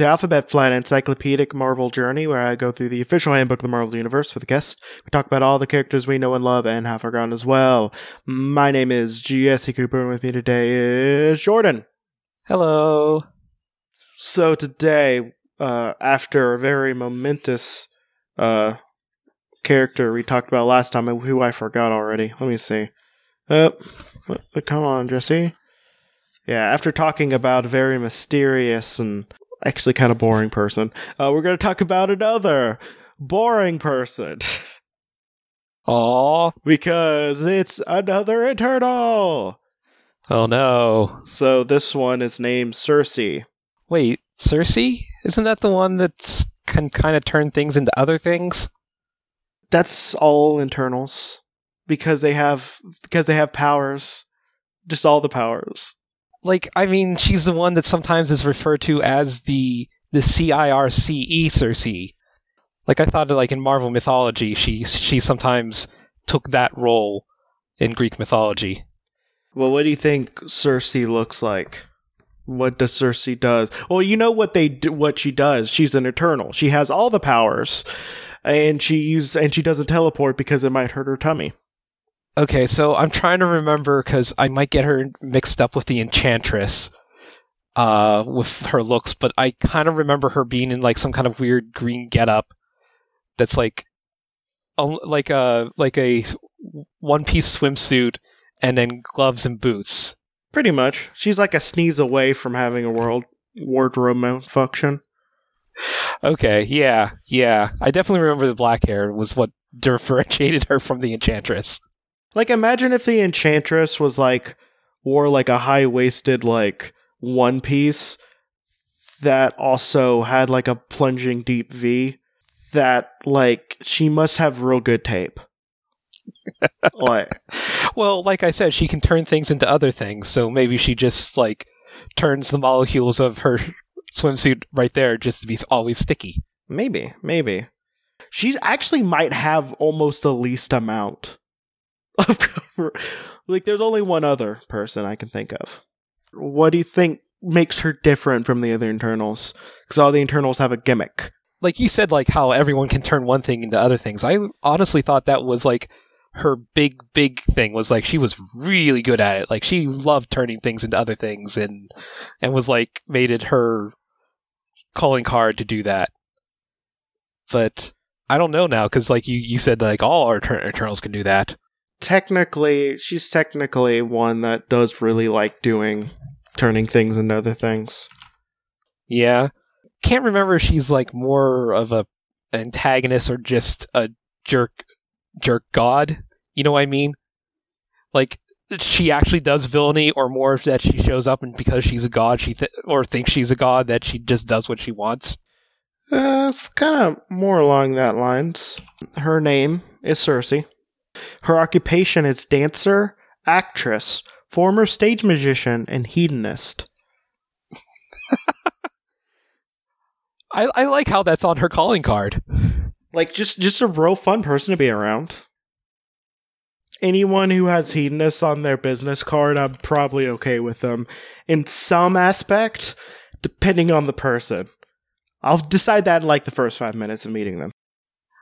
to Alphabet Flight Encyclopedic Marvel Journey, where I go through the official handbook of the Marvel Universe with a guest. We talk about all the characters we know and love and have forgotten as well. My name is Jesse Cooper, and with me today is Jordan. Hello. So today, uh, after a very momentous uh, character we talked about last time, who I forgot already. Let me see. Uh, come on, Jesse. Yeah, after talking about very mysterious and actually kind of boring person, uh, we're going to talk about another boring person. Aww. because it's another Eternal. Oh no. So this one is named Sersi. Wait, Sersi? Isn't that the one that can kind of turn things into other things? That's all eternals because they have because they have powers. Just all the powers. Like, I mean, she's the one that sometimes is referred to as the the C I R C E Circe. Like I thought, that, like in Marvel mythology, she she sometimes took that role in Greek mythology. Well, what do you think Sersi looks like? What does Sersi does? Well, you know what they do, what she does. She's an eternal. She has all the powers, and she use and she doesn't teleport because it might hurt her tummy. Okay, so I'm trying to remember because I might get her mixed up with the Enchantress, uh, with her looks. But I kind of remember her being in like some kind of weird green getup that's like, like a like a one piece swimsuit and then gloves and boots. Pretty much, she's like a sneeze away from having a world wardrobe malfunction. Okay, yeah, yeah. I definitely remember the black hair was what differentiated her from the Enchantress. Like, imagine if the Enchantress was like wore like a high waisted like one piece that also had like a plunging deep V. That like she must have real good tape. like, well, like I said, she can turn things into other things. So maybe she just like turns the molecules of her swimsuit right there just to be always sticky. Maybe, maybe. She actually might have almost the least amount of cover. Like, there's only one other person I can think of. What do you think makes her different from the other eternals? Because all the eternals have a gimmick. Like you said, like how everyone can turn one thing into other things. I honestly thought that was like her big, big thing was like she was really good at it. Like she loved turning things into other things, and and was like made it her calling card to do that. But I don't know now because like you you said like all our Eternals can do that technically she's technically one that does really like doing turning things into other things. Yeah. Can't remember if she's like more of a antagonist or just a jerk jerk god. You know what I mean? Like she actually does villainy or more that she shows up and because she's a god she th- or thinks she's a god that she just does what she wants. Uh, it's kind of more along that lines. Her name is Sersi. Her occupation is dancer, actress, former stage magician, and hedonist. I, I like how that's on her calling card. Like just just a real fun person to be around. Anyone who has hedonist on their business card, I'm probably okay with them in some aspect, depending on the person. I'll decide that in like the first five minutes of meeting them.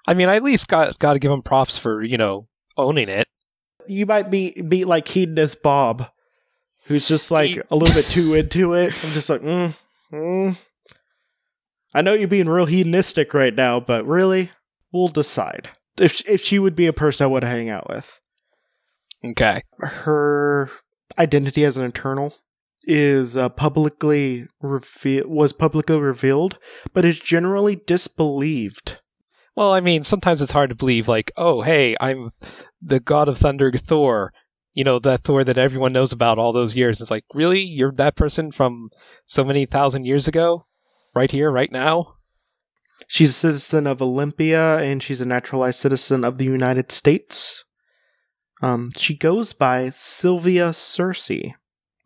I mean, I at least got got to give them props for you know owning it. You might be be like hedonist Bob, who's just like he- a little bit too into it. I'm just like, mm, mm. I know you're being real hedonistic right now, but really, we'll decide if if she would be a person I would hang out with. Okay. Her identity as an eternal is uh, publicly reve- was publicly revealed, but is generally disbelieved. Well, I mean, sometimes it's hard to believe, like, oh, hey, I'm the god of thunder, Thor. You know, that Thor that everyone knows about all those years. It's like, really? You're that person from so many thousand years ago? Right here, right now? She's a citizen of Olympia, and she's a naturalized citizen of the United States. Um, she goes by Sylvia Sersi,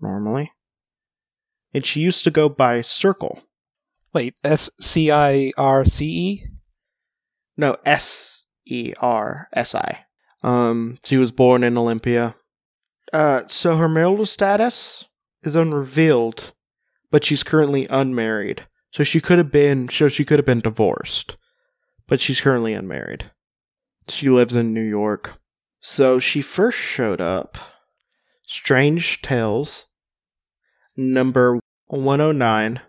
normally. And she used to go by Circe. Wait, S C I R C E? No, S E R S I. Um, she was born in Olympia. Uh, so her marital status is unrevealed, but she's currently unmarried. So she could have been so she could have been divorced. But she's currently unmarried. She lives in New York. So she first showed up Strange Tales number 109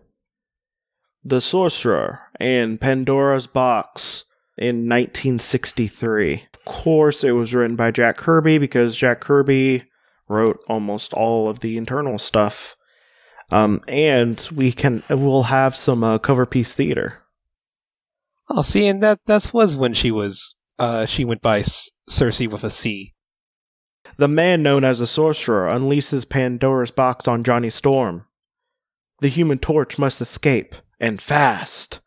The Sorcerer and Pandora's Box in 1963. Of course, it was written by Jack Kirby because Jack Kirby wrote almost all of the Eternal stuff. Um, and we can we'll have some uh, cover piece theater. Oh, see, and that that was when she was uh she went by S- Circe with a C. The man known as the sorcerer unleashes Pandora's box on Johnny Storm. The human torch must escape and fast.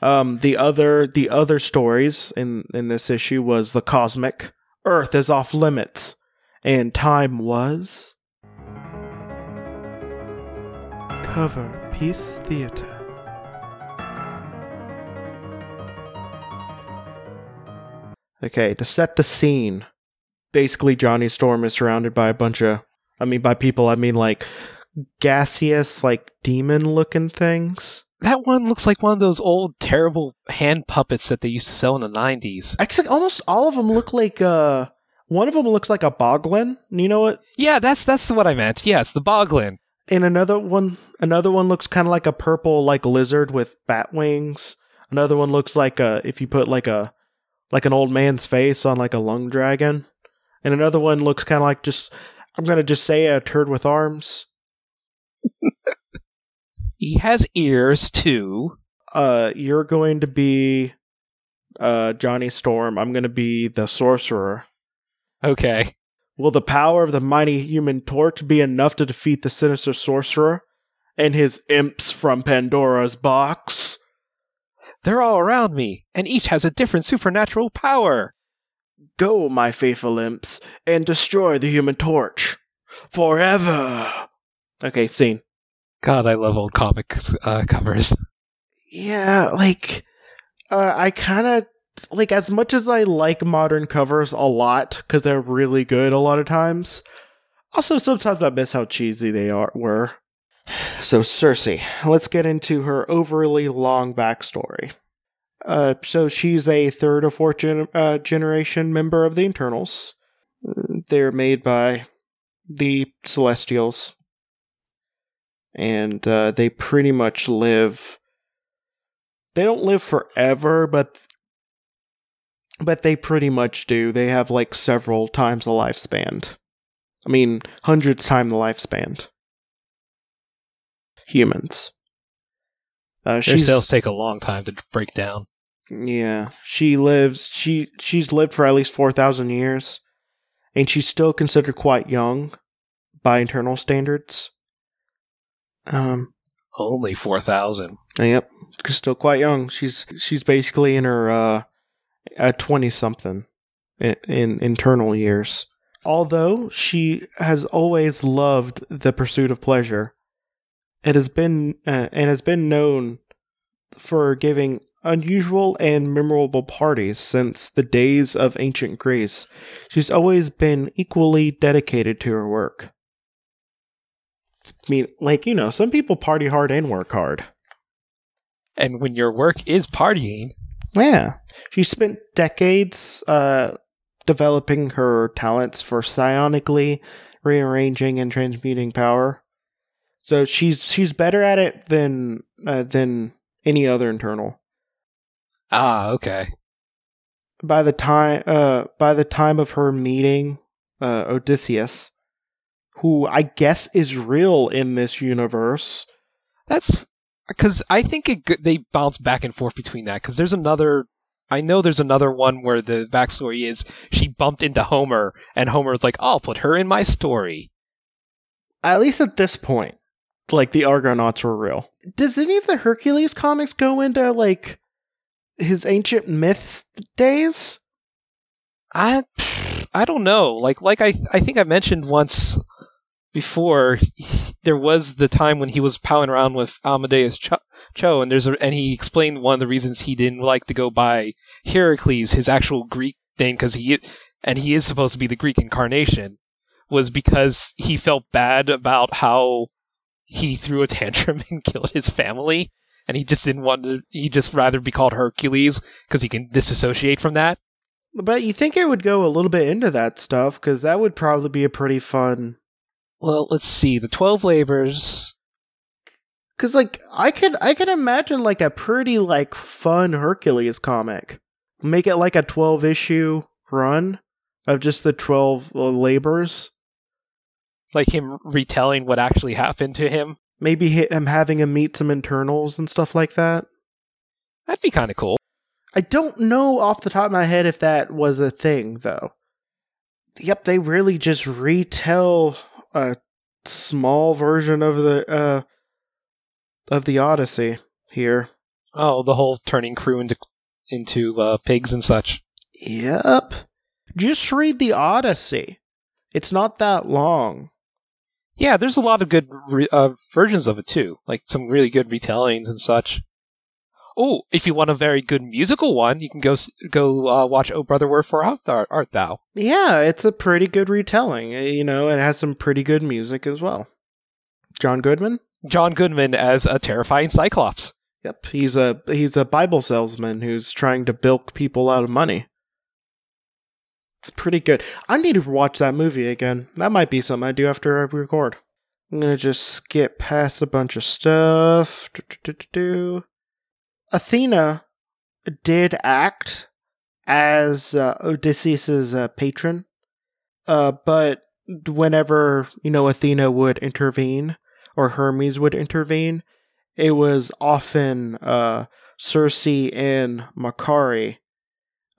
Um, the other the other stories in in this issue was the cosmic Earth is off limits, and time was cover piece theater. Okay, to set the scene, basically Johnny Storm is surrounded by a bunch of I mean by people I mean like gaseous like demon looking things. That one looks like one of those old terrible hand puppets that they used to sell in the nineties. Actually almost all of them look like uh one of them looks like a boglin. You know what? Yeah, that's that's what I meant. Yes, the Boglin. And another one another one looks kind of like a purple like lizard with bat wings. Another one looks like a if you put like a like an old man's face on like a lung dragon. And another one looks kind of like just I'm going to just say a turd with arms. He has ears too. uh you're going to be uh Johnny Storm. I'm going to be the sorcerer. Okay. Will the power of the mighty human torch be enough to defeat the sinister sorcerer and his imps from Pandora's box? They're all around me, and each has a different supernatural power. Go, my faithful imps, and destroy the human torch forever. Okay, scene. God, I love old comic uh, covers. Yeah, like uh, I kind of like as much as I like modern covers a lot because they're really good a lot of times. Also, sometimes I miss how cheesy they are were. So Sersi, let's get into her overly long backstory. Uh, so she's a third or fourth gen- uh, generation member of the Eternals. They're made by the Celestials, and uh, they pretty much live they don't live forever, but but they pretty much do. They have like several times the lifespan. I mean, hundreds time the lifespan. Humans. Uh, Their cells take a long time to break down. yeah. She lives. She she's lived for at least four thousand years, and she's still considered quite young by eternal standards. Um. Only four thousand. Yep, she's still quite young. She's she's basically in her uh, twenty something in, in eternal years. Although she has always loved the pursuit of pleasure, it has been uh, and has been known for giving unusual and memorable parties since the days of ancient Greece. She's always been equally dedicated to her work. I mean, like you know, some people party hard and work hard. And when your work is partying, Yeah. She spent decades uh, developing her talents for psionically rearranging and transmuting power. So she's she's better at it than uh, than any other eternal. ah, okay. By the time uh, by the time of her meeting uh, Odysseus, who I guess is real in this universe. That's because I think it, they bounce back and forth between that. Because there's another, I know there's another one where the backstory is she bumped into Homer, and Homer's like, "I'll put her in my story." At least at this point, like the Argonauts were real. Does any of the Hercules comics go into like his ancient myth days? I, I don't know. Like, like I, I think I mentioned once before, there was the time when he was palling around with Amadeus Cho, Cho and there's a, and he explained one of the reasons he didn't like to go by Heracles, his actual Greek name, because he and he is supposed to be the Greek incarnation, was because he felt bad about how he threw a tantrum and killed his family, and he just didn't want to. He just rather be called Hercules because he can disassociate from that. But you think it would go a little bit into that stuff because that would probably be a pretty fun. Well, let's see. The Twelve Labors. Because like I could I could imagine like a pretty like fun Hercules comic. Make it like a twelve issue run of just the twelve uh, labors. like him retelling what actually happened to him. Maybe him having him meet some eternals and stuff like that. That'd be kind of cool. I don't know off the top of my head if that was a thing though. Yep, they really just retell a small version of the uh of the Odyssey here. Oh, the whole turning crew into into uh, pigs and such. Yep. Just read the Odyssey. It's not that long. Yeah, there's a lot of good re- uh, versions of it too, like some really good retellings and such. Oh, if you want a very good musical one, you can go go uh, watch "Oh Brother, Wherefore Art Thou?" Art Thou. Yeah, it's a pretty good retelling. Uh, You know, it has some pretty good music as well. John Goodman? John Goodman as a terrifying Cyclops. Yep, he's a he's a Bible salesman who's trying to bilk people out of money. It's pretty good. I need to watch that movie again. That might be something I do after I record. I'm gonna just skip past a bunch of stuff. Do-do-do-do-do. Athena did act as uh, Odysseus's uh, patron, uh, but whenever you know Athena would intervene or Hermes would intervene, it was often uh, Circe and Makkari,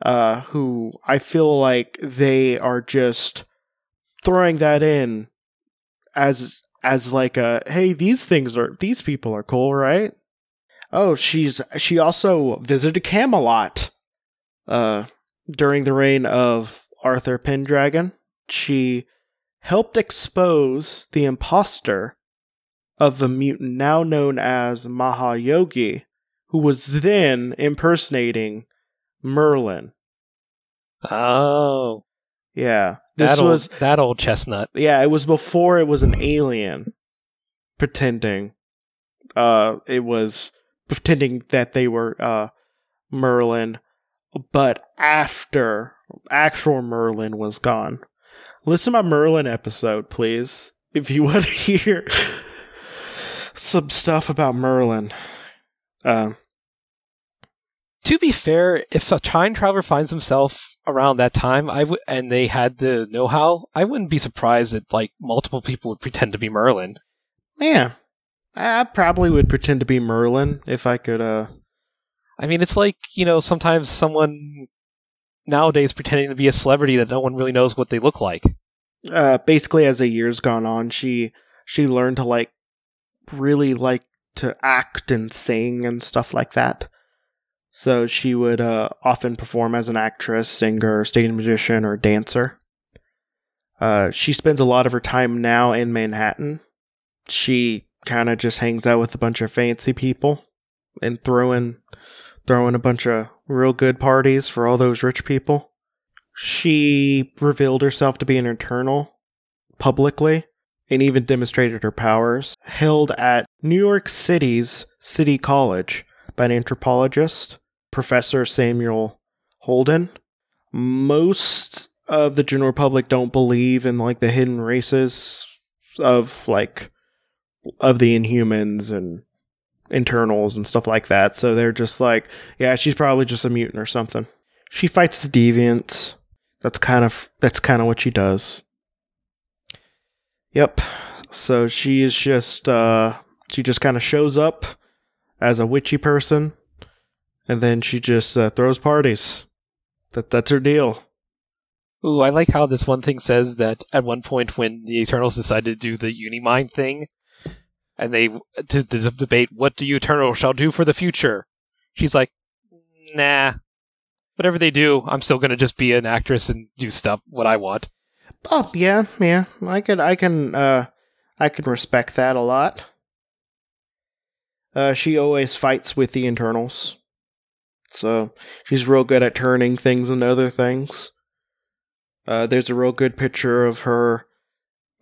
uh, who I feel like they are just throwing that in as as like a hey these things are these people are cool right oh she's she also visited camelot uh during the reign of arthur pendragon she helped expose the impostor of the mutant now known as mahayogi who was then impersonating merlin Oh, yeah this that old, was that old chestnut. yeah, it was before it was an alien pretending. Uh, it was pretending that they were uh Merlin, but after actual Merlin was gone. Listen to my Merlin episode, please, if you want to hear some stuff about Merlin. Um, To be fair, if a time traveler finds himself around that time, I would, and they had the know-how, I wouldn't be surprised that like multiple people would pretend to be Merlin. yeah, I probably would pretend to be Merlin if I could. Uh, I mean, it's like you know, sometimes someone nowadays pretending to be a celebrity that no one really knows what they look like. uh basically as the years gone on she she learned to like really like to act and sing and stuff like that so she would uh often perform as an actress singer stage musician or dancer uh she spends a lot of her time now in manhattan she kind of just hangs out with a bunch of fancy people and throwing throwing a bunch of real good parties for all those rich people she revealed herself to be an eternal publicly and even demonstrated her powers. Held at New York City's City College by an anthropologist, Professor Samuel Holden. Most of the general public don't believe in like the hidden races of like of the inhumans and eternals and stuff like that. So they're just like, yeah, she's probably just a mutant or something. She fights the deviants. That's kind of that's kind of what she does. Yep. So she is just uh she just kind of shows up as a witchy person and then she just uh, throws parties. That that's her deal. Ooh, I like how this one thing says that at one point when the Eternals decided to do the Unimind thing, and they to, to debate what the Eternals shall do for the future, she's like, "Nah, whatever they do, I'm still gonna just be an actress and do stuff what I want." Oh yeah, yeah. I can I can uh I can respect that a lot. Uh she always fights with the eternals. So she's real good at turning things into other things. Uh there's a real good picture of her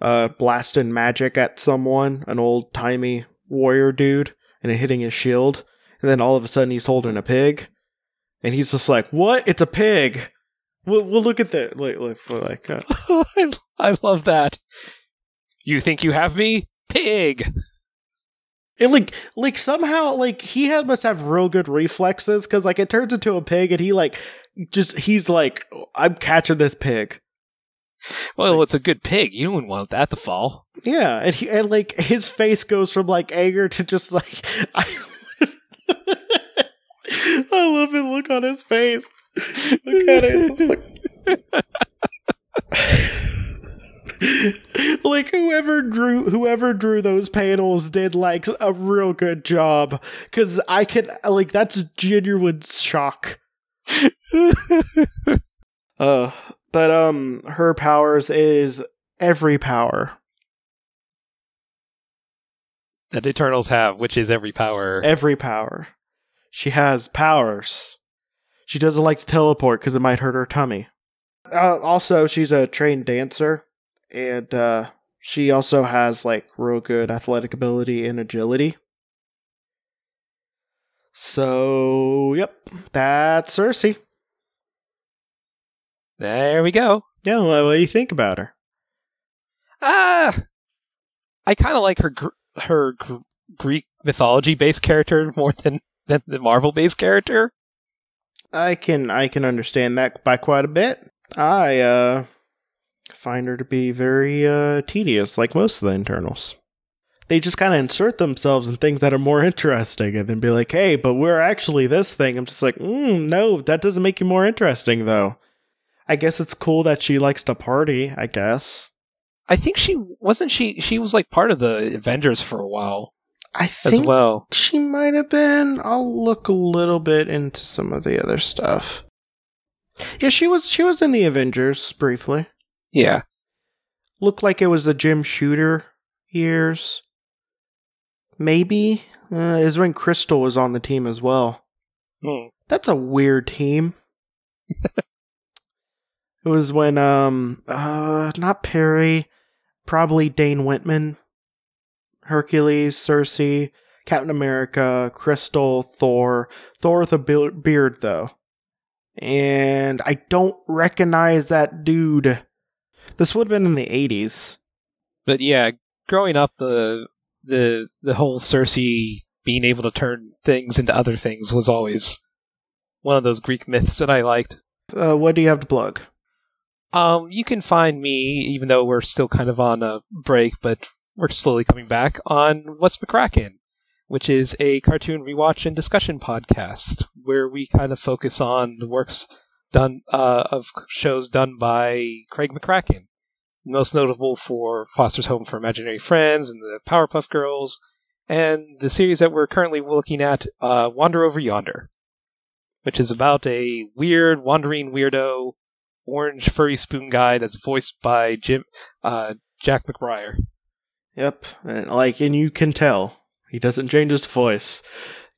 uh blasting magic at someone, an old timey warrior dude, and hitting his shield. and then all of a sudden he's holding a pig, and he's just like, "What? It's a pig." We'll, we'll look at that. Like, like, like uh, I, I love that. You think you have me, pig? and like, like somehow, like he had must have real good reflexes because like it turns into a pig, and he like just he's like, "I'm catching this pig." Well, it's a good pig. You wouldn't want that to fall. Yeah, and he and like his face goes from like anger to just like I, I love the look on his face. Look at it, it's just like like whoever drew whoever drew those panels did like a real good job because I can like that's genuine shock. Uh, but um, her powers is every power. that Eternals have, which is every power. Every power. She has powers. She doesn't like to teleport because it might hurt her tummy. Uh, also, she's a trained dancer, and uh, she also has like real good athletic ability and agility. So, yep, that's Sersi. There we go. Yeah, what, what do you think about her? Ah, I kind of like her gr- her gr- Greek mythology based character more than than the Marvel based character. I can I can understand that by quite a bit. I uh find her to be very uh tedious, like most of the eternals. They just kind of insert themselves in things that are more interesting, and then be like, "Hey, but we're actually this thing." I'm just like, mm, "No, that doesn't make you more interesting, though." I guess it's cool that she likes to party. I guess. I think she wasn't she she was like part of the Avengers for a while I as think well. she might have been. I'll look a little bit into some of the other stuff. Yeah, she was. She was in the Avengers briefly. Yeah. looked like it was the Jim Shooter years. Maybe. Uh, was when Crystal was on the team as well. Hmm. That's a weird team. it was when, um, uh, not Perry, probably Dane Whitman, Hercules, Sersi, Captain America, Crystal, Thor. Thor with a beard, though. And I don't recognize that dude. This would have been in the 80s. But yeah, growing up, the the the whole Sersi being able to turn things into other things was always one of those Greek myths that I liked. Uh, what do you have to plug? Um, you can find me, even though we're still kind of on a break, but we're slowly coming back on What's McCracken, which is a cartoon rewatch and discussion podcast where we kind of focus on the works done uh, of shows done by Craig McCracken, most notable for Foster's Home for Imaginary Friends and the Powerpuff Girls, and the series that we're currently looking at, uh, Wander Over Yonder, which is about a weird wandering weirdo orange furry spoon guy that's voiced by Jim uh, Jack McBrayer. Yep, and like, and you can tell he doesn't change his voice.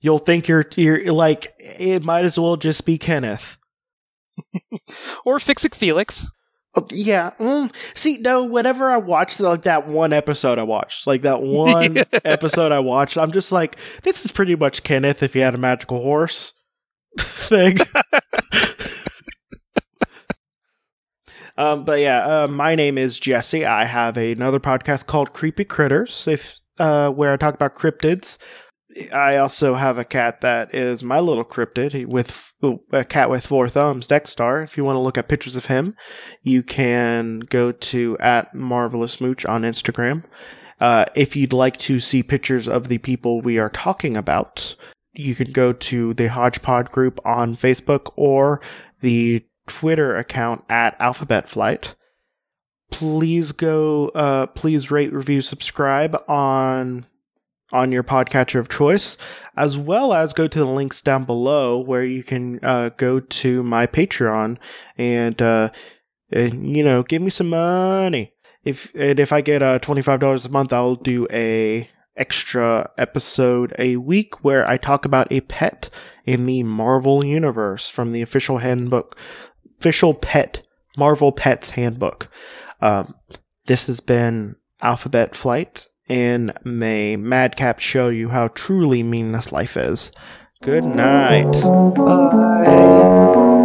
You'll think you're you're like it might as well just be Kenneth. Or Fix-It Felix. Oh, yeah. Mm. See, no. Whenever I watched like that one episode, I watched like that one episode I watched, I'm just like, this is pretty much Kenneth if he had a magical horse thing. Um, but yeah, uh, my name is Jesse. I have another podcast called Creepy Critters, if uh, where I talk about cryptids. I also have a cat that is my little cryptid with a cat with four thumbs, Dexstar. If you want to look at pictures of him, you can go to at marvelous mooch on Instagram. Uh, if you'd like to see pictures of the people we are talking about, you can go to the Hodgepod group on Facebook or the Twitter account at Alphabet Flight. Please go. Uh, please rate, review, subscribe on on your podcatcher of choice, as well as go to the links down below where you can uh, go to my Patreon and, uh, and you know give me some money. If and if I get uh, twenty five dollars a month, I'll do a extra episode a week where I talk about a pet in the Marvel universe from the official handbook, official pet Marvel Pets Handbook. Um, this has been Alphabet Flight, and may Madcap show you how truly meaningless life is. Good night. Bye.